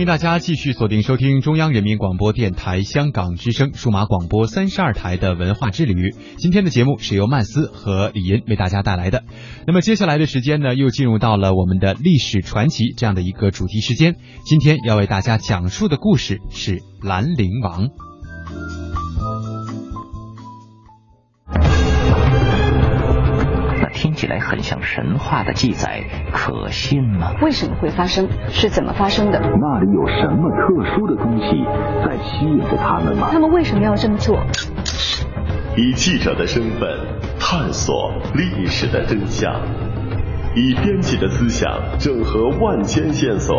欢迎大家继续锁定收听中央人民广播电台香港之声数码广播三十二台的文化之旅。今天的节目是由曼斯和李银为大家带来的。那么接下来的时间呢，又进入到了我们的历史传奇这样的一个主题时间。今天要为大家讲述的故事是兰陵王。来很像神话的记载，可信吗？为什么会发生？是怎么发生的？那里有什么特殊的东西在吸引着他们吗？他们为什么要这么做？以记者的身份探索历史的真相，以编辑的思想整合万千线索，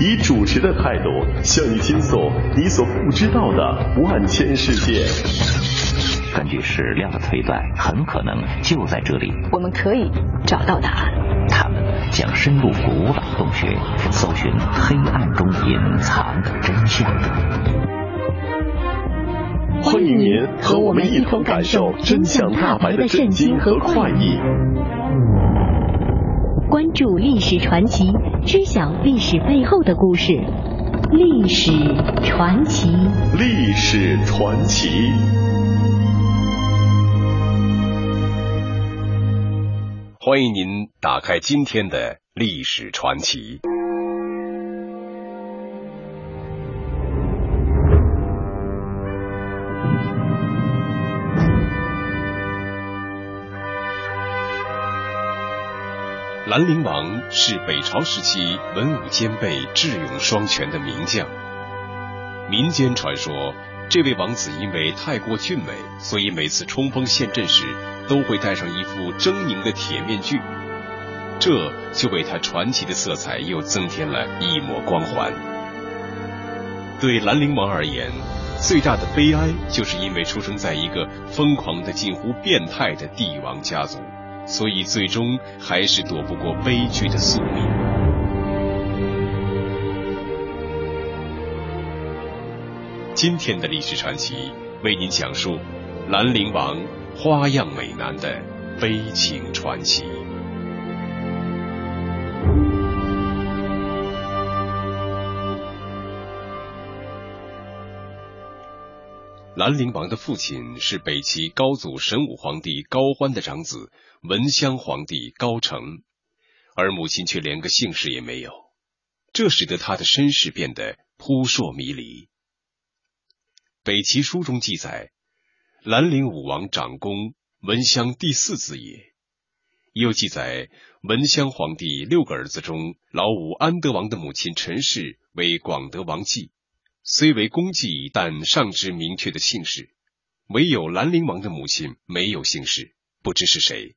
以主持的态度向你倾诉你所不知道的万千世界。根据史料的推断，很可能就在这里。我们可以找到答案。他们将深入古老洞穴，搜寻黑暗中隐藏的真相。欢迎您和我们一同感受真相大白的震惊和快意。关注历史传奇，知晓历史背后的故事。历史传奇。历史传奇。欢迎您打开今天的历史传奇。兰陵王是北朝时期文武兼备、智勇双全的名将。民间传说，这位王子因为太过俊美，所以每次冲锋陷阵时。都会戴上一副狰狞的铁面具，这就为他传奇的色彩又增添了一抹光环。对兰陵王而言，最大的悲哀就是因为出生在一个疯狂的近乎变态的帝王家族，所以最终还是躲不过悲剧的宿命。今天的历史传奇为您讲述兰陵王。花样美男的悲情传奇。兰陵王的父亲是北齐高祖神武皇帝高欢的长子文襄皇帝高澄，而母亲却连个姓氏也没有，这使得他的身世变得扑朔迷离。北齐书中记载。兰陵武王长公文襄第四子也。又记载，文襄皇帝六个儿子中，老五安德王的母亲陈氏为广德王姬，虽为公姬，但尚知明确的姓氏。唯有兰陵王的母亲没有姓氏，不知是谁。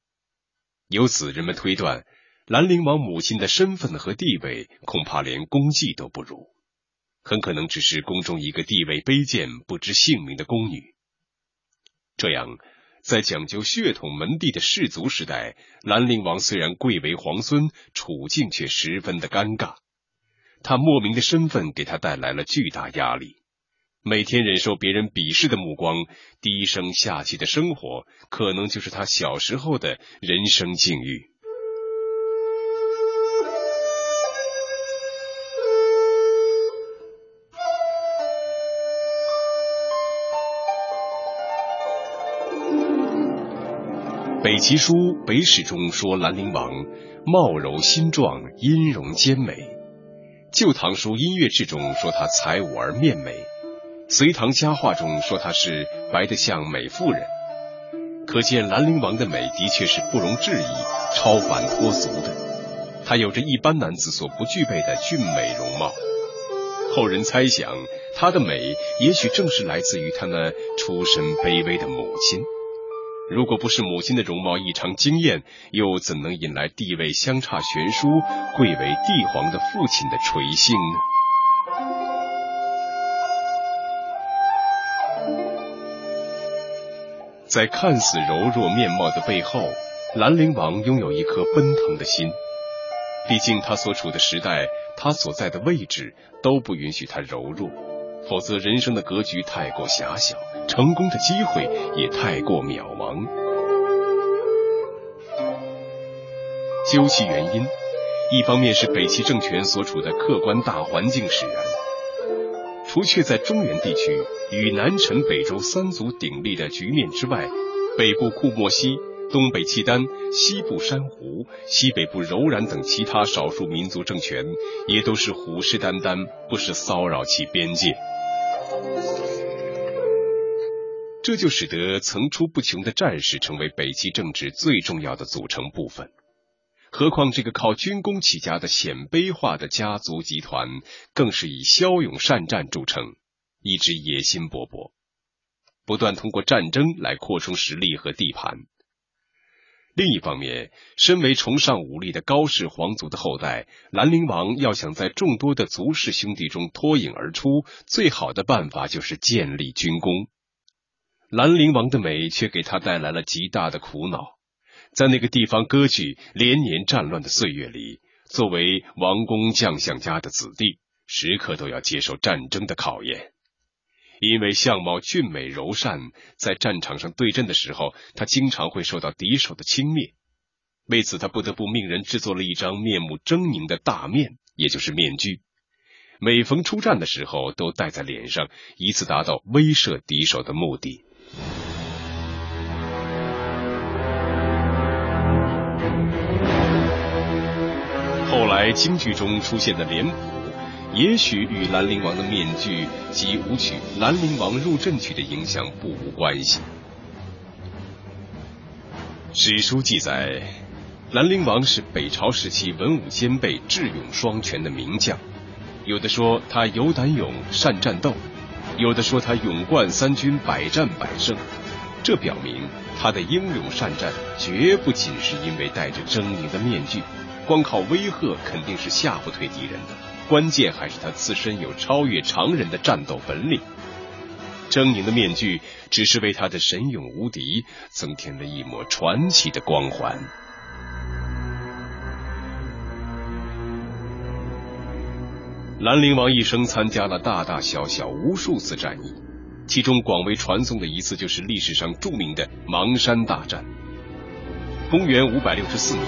由此，人们推断，兰陵王母亲的身份和地位，恐怕连公姬都不如，很可能只是宫中一个地位卑贱、不知姓名的宫女。这样，在讲究血统门第的氏族时代，兰陵王虽然贵为皇孙，处境却十分的尴尬。他莫名的身份给他带来了巨大压力，每天忍受别人鄙视的目光，低声下气的生活，可能就是他小时候的人生境遇。北齐书北史中说兰陵王貌柔心壮，音容兼美；旧唐书音乐志中说他才武而面美；隋唐佳话中说他是白得像美妇人。可见兰陵王的美的确是不容置疑、超凡脱俗的。他有着一般男子所不具备的俊美容貌。后人猜想，她的美也许正是来自于她那出身卑微的母亲。如果不是母亲的容貌异常惊艳，又怎能引来地位相差悬殊、贵为帝皇的父亲的垂幸呢？在看似柔弱面貌的背后，兰陵王拥有一颗奔腾的心。毕竟他所处的时代，他所在的位置都不允许他柔弱，否则人生的格局太过狭小，成功的机会也太过渺茫。究其原因，一方面是北齐政权所处的客观大环境使然。除却在中原地区与南陈、北周三足鼎立的局面之外，北部库莫西。东北契丹、西部珊瑚、西北部柔然等其他少数民族政权，也都是虎视眈眈，不时骚扰其边界。这就使得层出不穷的战士成为北齐政治最重要的组成部分。何况这个靠军功起家的鲜卑化的家族集团，更是以骁勇善战著称，一直野心勃勃，不断通过战争来扩充实力和地盘。另一方面，身为崇尚武力的高氏皇族的后代，兰陵王要想在众多的族氏兄弟中脱颖而出，最好的办法就是建立军功。兰陵王的美却给他带来了极大的苦恼，在那个地方割据、连年战乱的岁月里，作为王公将相家的子弟，时刻都要接受战争的考验。因为相貌俊美柔善，在战场上对阵的时候，他经常会受到敌手的轻蔑。为此，他不得不命人制作了一张面目狰狞的大面，也就是面具。每逢出战的时候，都戴在脸上，以此达到威慑敌手的目的。后来，京剧中出现的脸谱。也许与兰陵王的面具及舞曲《兰陵王入阵曲》的影响不无关系。史书记载，兰陵王是北朝时期文武兼备、智勇双全的名将。有的说他有胆勇、善战斗；有的说他勇冠三军、百战百胜。这表明他的英勇善战绝不仅是因为戴着狰狞的面具，光靠威吓肯定是吓不退敌人的。关键还是他自身有超越常人的战斗本领，狰狞的面具只是为他的神勇无敌增添了一抹传奇的光环。兰陵王一生参加了大大小小无数次战役，其中广为传颂的一次就是历史上著名的邙山大战。公元五百六十四年。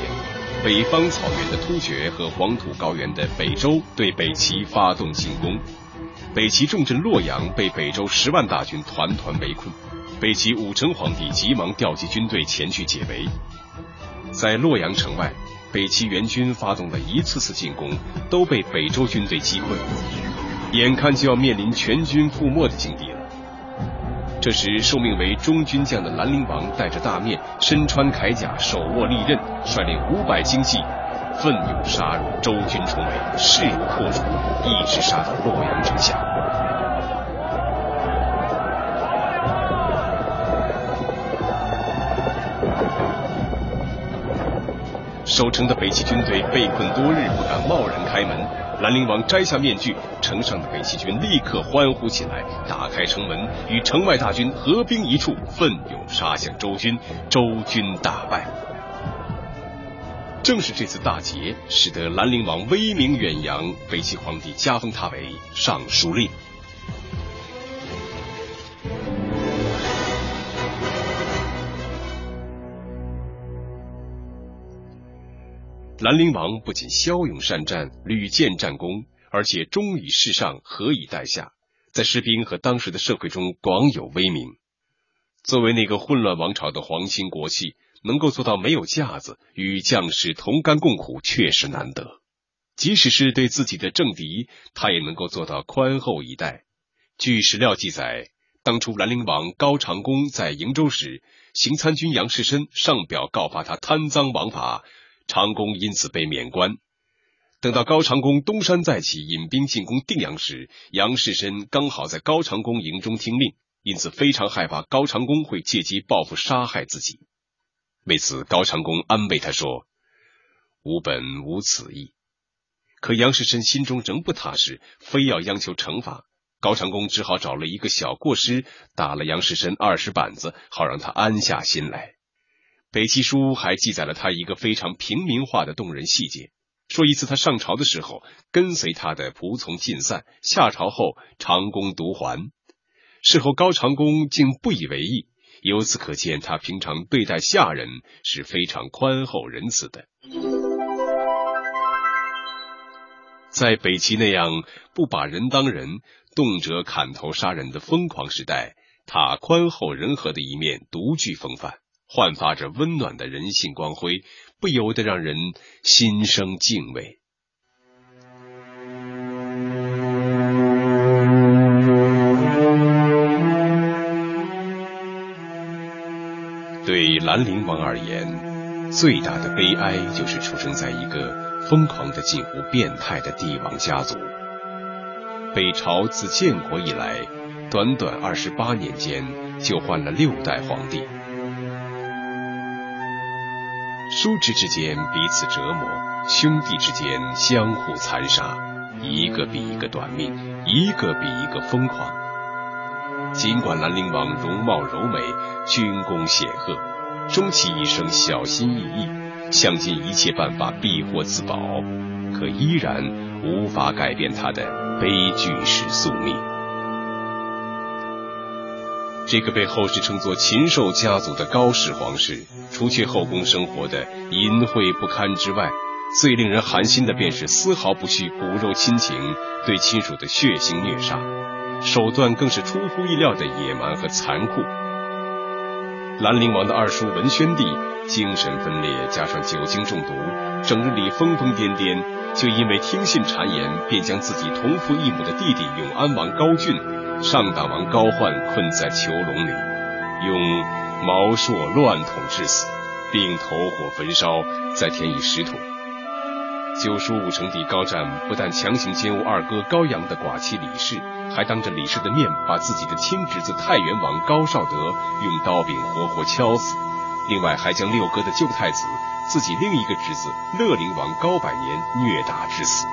北方草原的突厥和黄土高原的北周对北齐发动进攻，北齐重镇洛阳被北周十万大军团团围困，北齐武成皇帝急忙调集军队前去解围。在洛阳城外，北齐援军发动了一次次进攻，都被北周军队击溃，眼看就要面临全军覆没的境地了。这时，受命为中军将的兰陵王带着大面，身穿铠甲，手握利刃，率领五百精骑，奋勇杀入周军重围，势如破竹，一直杀到洛阳城下。守城的北齐军队被困多日，不敢贸然开门。兰陵王摘下面具，城上的北齐军立刻欢呼起来，打开城门，与城外大军合兵一处，奋勇杀向周军，周军大败。正是这次大捷，使得兰陵王威名远扬，北齐皇帝加封他为尚书令。兰陵王不仅骁勇善战，屡建战功，而且忠以事上，和以待下，在士兵和当时的社会中广有威名。作为那个混乱王朝的皇亲国戚，能够做到没有架子，与将士同甘共苦，确实难得。即使是对自己的政敌，他也能够做到宽厚以待。据史料记载，当初兰陵王高长恭在瀛州时，行参军杨士深上表告发他贪赃枉法。长公因此被免官，等到高长恭东山再起，引兵进攻定阳时，杨士深刚好在高长恭营中听令，因此非常害怕高长恭会借机报复杀害自己。为此，高长恭安慰他说：“吾本无此意。”可杨士深心中仍不踏实，非要央求惩罚。高长恭只好找了一个小过失，打了杨士深二十板子，好让他安下心来。北齐书还记载了他一个非常平民化的动人细节。说一次他上朝的时候，跟随他的仆从尽散，下朝后长弓独还。事后高长恭竟不以为意，由此可见他平常对待下人是非常宽厚仁慈的。在北齐那样不把人当人、动辄砍头杀人的疯狂时代，他宽厚仁和的一面独具风范。焕发着温暖的人性光辉，不由得让人心生敬畏。对兰陵王而言，最大的悲哀就是出生在一个疯狂的近乎变态的帝王家族。北朝自建国以来，短短二十八年间就换了六代皇帝。叔侄之间彼此折磨，兄弟之间相互残杀，一个比一个短命，一个比一个疯狂。尽管兰陵王容貌柔美，军功显赫，终其一生小心翼翼，想尽一切办法避祸自保，可依然无法改变他的悲剧式宿命。这个被后世称作禽兽家族的高氏皇室。除却后宫生活的淫秽不堪之外，最令人寒心的便是丝毫不恤骨肉亲情，对亲属的血腥虐杀，手段更是出乎意料的野蛮和残酷。兰陵王的二叔文宣帝精神分裂，加上酒精中毒，整日里疯疯癫癫，就因为听信谗言，便将自己同父异母的弟弟永安王高俊、上党王高焕困在囚笼里，用。毛硕乱捅致死，并投火焚烧，再填以石土。九叔武成帝高湛不但强行奸污二哥高阳的寡妻李氏，还当着李氏的面把自己的亲侄子太原王高绍德用刀柄活活敲死。另外，还将六哥的旧太子、自己另一个侄子乐陵王高百年虐打致死。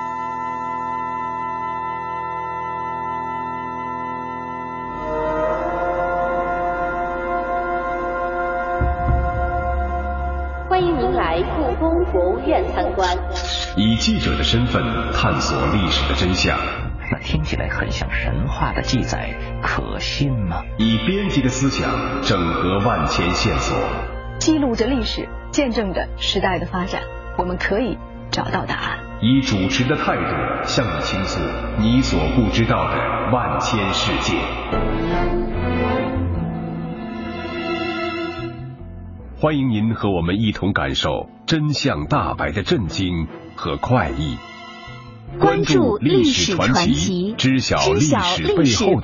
以记者的身份探索历史的真相，那听起来很像神话的记载，可信吗？以编辑的思想整合万千线索，记录着历史，见证着时代的发展，我们可以找到答案。以主持的态度向你倾诉你所不知道的万千世界。欢迎您和我们一同感受真相大白的震惊。和快意，关注历史传奇，知晓历史背后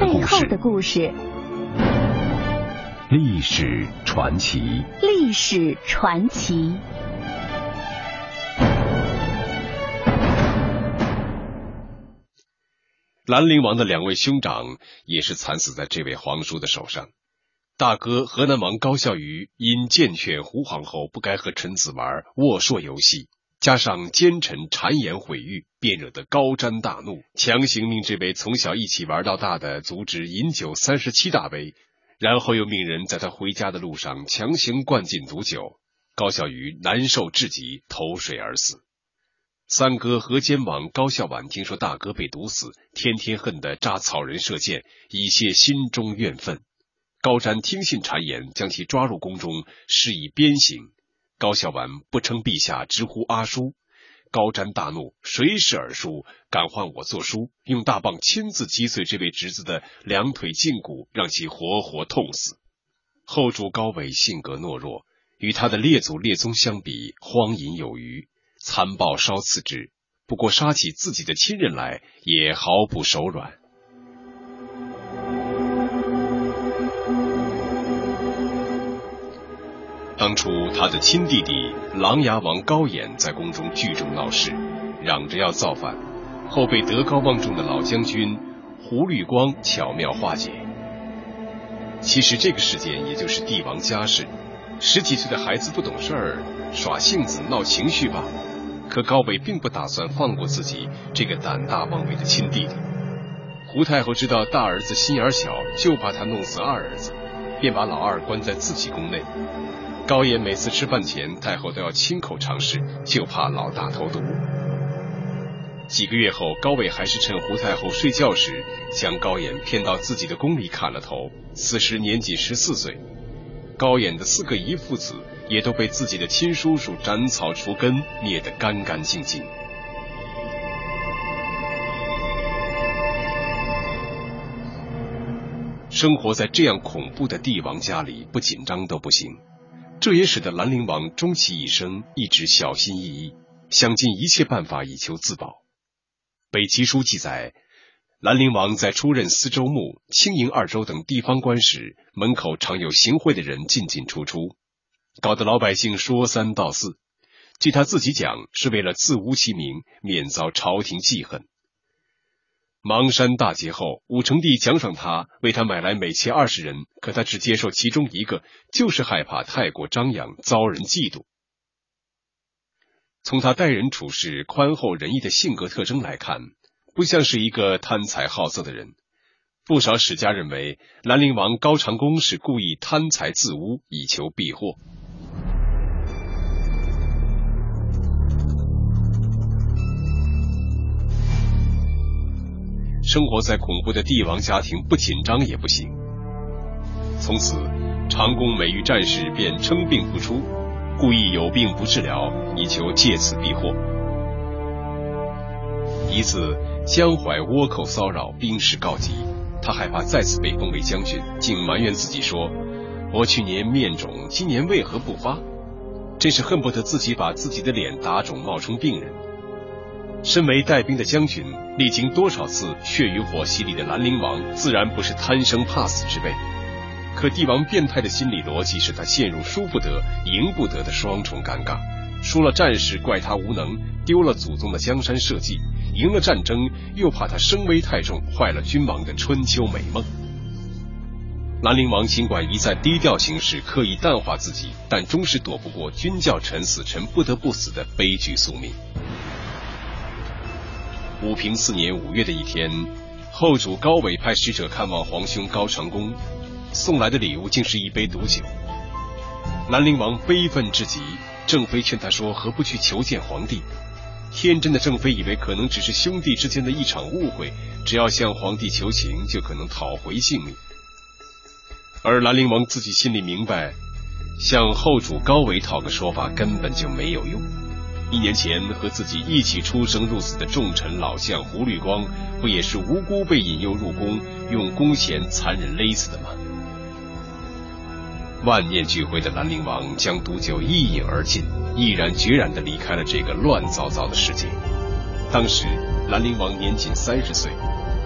的故事。历史传奇，历史传奇。兰陵王的两位兄长也是惨死在这位皇叔的手上。大哥河南王高孝瑜因见劝胡皇后不该和臣子玩握槊游戏。加上奸臣谗言毁誉，便惹得高瞻大怒，强行命这位从小一起玩到大的阻止饮酒三十七大杯，然后又命人在他回家的路上强行灌进毒酒。高孝瑜难受至极，投水而死。三哥河间王高孝婉听说大哥被毒死，天天恨得扎草人射箭，以泄心中怨愤。高瞻听信谗言，将其抓入宫中，施以鞭刑。高孝婉不称陛下，直呼阿叔。高瞻大怒，谁是尔叔？敢唤我做叔？用大棒亲自击碎这位侄子的两腿胫骨，让其活活痛死。后主高纬性格懦弱，与他的列祖列宗相比，荒淫有余，残暴稍次之。不过杀起自己的亲人来，也毫不手软。当初他的亲弟弟琅琊王高演在宫中聚众闹事，嚷着要造反，后被德高望重的老将军胡律光巧妙化解。其实这个事件也就是帝王家事，十几岁的孩子不懂事儿，耍性子闹情绪罢了。可高伟并不打算放过自己这个胆大妄为的亲弟弟。胡太后知道大儿子心眼小，就怕他弄死二儿子，便把老二关在自己宫内。高岩每次吃饭前，太后都要亲口尝试，就怕老大投毒。几个月后，高伟还是趁胡太后睡觉时，将高演骗到自己的宫里砍了头。此时年仅十四岁，高演的四个姨父子也都被自己的亲叔叔斩草除根，灭得干干净净。生活在这样恐怖的帝王家里，不紧张都不行。这也使得兰陵王终其一生一直小心翼翼，想尽一切办法以求自保。北齐书记载，兰陵王在出任司州牧、青营二州等地方官时，门口常有行贿的人进进出出，搞得老百姓说三道四。据他自己讲，是为了自污其名，免遭朝廷记恨。邙山大捷后，武成帝奖赏他，为他买来美妾二十人，可他只接受其中一个，就是害怕太过张扬，遭人嫉妒。从他待人处事宽厚仁义的性格特征来看，不像是一个贪财好色的人。不少史家认为，兰陵王高长恭是故意贪财自污，以求避祸。生活在恐怖的帝王家庭，不紧张也不行。从此，长恭每遇战事便称病不出。故意有病不治疗，以求借此避祸。一次，江淮倭寇骚扰，兵势告急，他害怕再次被封为将军，竟埋怨自己说：“我去年面肿，今年为何不发？”真是恨不得自己把自己的脸打肿，冒充病人。身为带兵的将军，历经多少次血与火洗礼的兰陵王，自然不是贪生怕死之辈。可帝王变态的心理逻辑使他陷入输不得、赢不得的双重尴尬。输了战事怪他无能，丢了祖宗的江山社稷；赢了战争又怕他声威太重，坏了君王的春秋美梦。兰陵王尽管一再低调行事，刻意淡化自己，但终是躲不过君叫臣死，臣不得不死的悲剧宿命。武平四年五月的一天，后主高伟派使者看望皇兄高长恭。送来的礼物竟是一杯毒酒，兰陵王悲愤至极。郑妃劝他说：“何不去求见皇帝？”天真的郑妃以为可能只是兄弟之间的一场误会，只要向皇帝求情，就可能讨回性命。而兰陵王自己心里明白，向后主高伟讨个说法根本就没有用。一年前和自己一起出生入死的重臣老将胡律光，不也是无辜被引诱入宫，用弓弦残忍勒死的吗？万念俱灰的兰陵王将毒酒一饮而尽，毅然决然地离开了这个乱糟糟的世界。当时兰陵王年仅三十岁，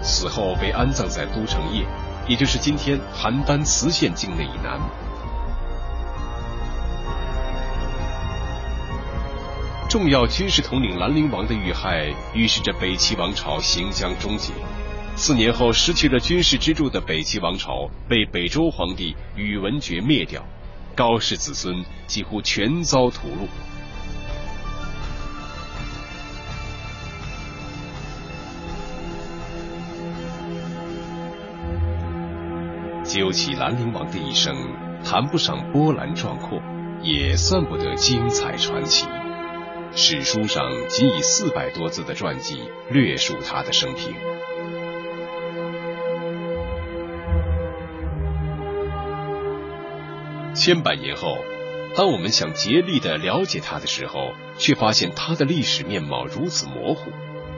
死后被安葬在都城邺，也就是今天邯郸磁县境内以南。重要军事统领兰陵王的遇害，预示着北齐王朝行将终结。四年后，失去了军事支柱的北齐王朝被北周皇帝宇文觉灭掉，高氏子孙几乎全遭屠戮。究其兰陵王的一生，谈不上波澜壮阔，也算不得精彩传奇。史书上仅以四百多字的传记略述他的生平。千百年后，当我们想竭力的了解他的时候，却发现他的历史面貌如此模糊，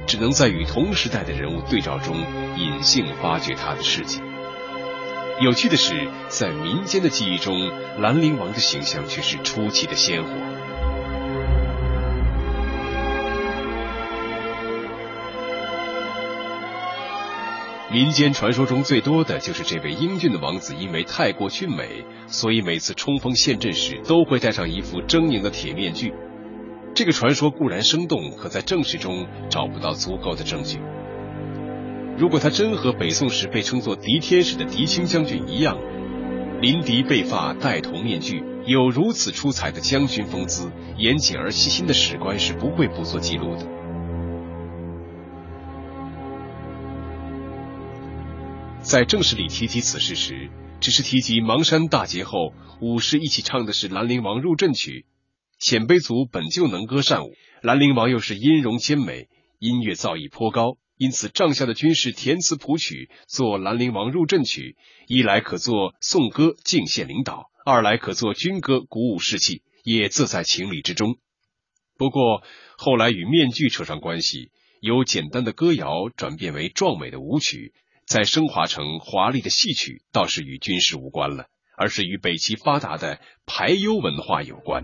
只能在与同时代的人物对照中隐性发掘他的事迹。有趣的是，在民间的记忆中，兰陵王的形象却是出奇的鲜活。民间传说中最多的就是这位英俊的王子，因为太过俊美，所以每次冲锋陷阵时都会戴上一副狰狞的铁面具。这个传说固然生动，可在正史中找不到足够的证据。如果他真和北宋时被称作狄天使的狄青将军一样，临敌被发，戴头面具，有如此出彩的将军风姿，严谨而细心的史官是不会不做记录的。在正史里提及此事时，只是提及邙山大捷后，武士一起唱的是兰陵王入阵曲。鲜卑族本就能歌善舞，兰陵王又是音容兼美，音乐造诣颇高，因此帐下的军士填词谱曲，做兰陵王入阵曲，一来可作颂歌敬献领导，二来可作军歌鼓舞士气，也自在情理之中。不过后来与面具扯上关系，由简单的歌谣转变为壮美的舞曲，在升华成华丽的戏曲，倒是与军事无关了，而是与北齐发达的排忧文化有关。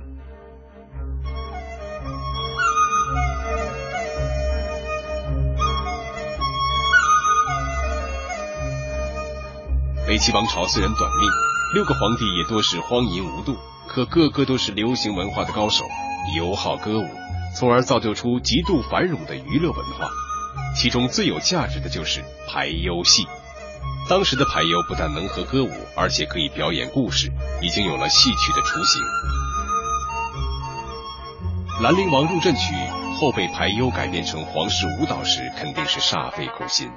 北齐王朝虽然短命，六个皇帝也多是荒淫无度，可个个都是流行文化的高手，友好歌舞，从而造就出极度繁荣的娱乐文化。其中最有价值的就是排忧戏。当时的排忧不但能和歌舞，而且可以表演故事，已经有了戏曲的雏形。《兰陵王入阵曲》后被排忧改编成皇室舞蹈时，肯定是煞费苦心。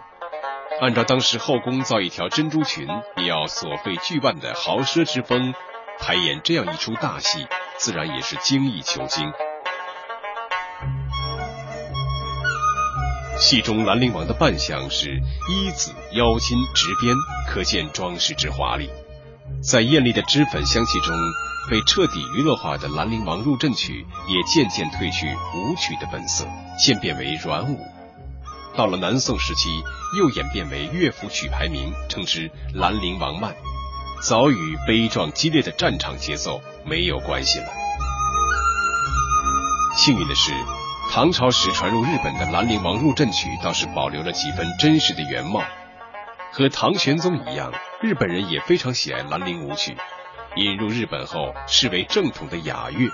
按照当时后宫造一条珍珠裙也要所费巨万的豪奢之风，排演这样一出大戏，自然也是精益求精。戏中兰陵王的扮相是衣紫腰金直边，可见装饰之华丽。在艳丽的脂粉香气中，被彻底娱乐化的《兰陵王入阵曲》也渐渐褪去舞曲的本色，渐变为软舞。到了南宋时期，又演变为乐府曲牌名，称之《兰陵王慢》，早与悲壮激烈的战场节奏没有关系了。幸运的是，唐朝时传入日本的《兰陵王入阵曲》倒是保留了几分真实的原貌。和唐玄宗一样，日本人也非常喜爱兰陵舞曲，引入日本后视为正统的雅乐。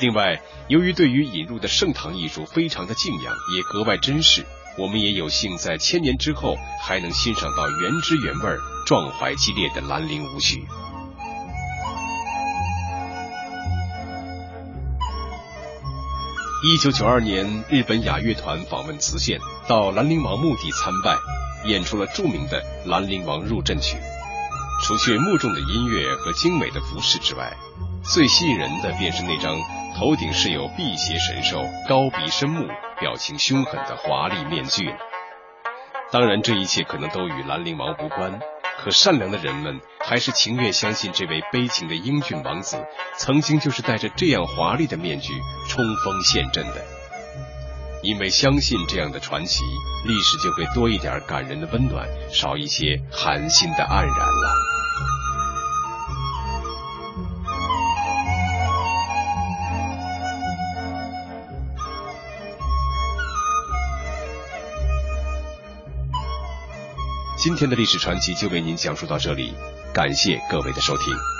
另外，由于对于引入的盛唐艺术非常的敬仰，也格外珍视。我们也有幸在千年之后还能欣赏到原汁原味、壮怀激烈的兰陵舞曲。一九九二年，日本雅乐团访问磁县，到兰陵王墓地参拜，演出了著名的《兰陵王入阵曲》。除却穆重的音乐和精美的服饰之外，最吸引人的便是那张。头顶饰有辟邪神兽、高鼻深目、表情凶狠的华丽面具了。当然，这一切可能都与兰陵王无关，可善良的人们还是情愿相信这位悲情的英俊王子，曾经就是戴着这样华丽的面具冲锋陷阵的。因为相信这样的传奇，历史就会多一点感人的温暖，少一些寒心的黯然了。今天的历史传奇就为您讲述到这里，感谢各位的收听。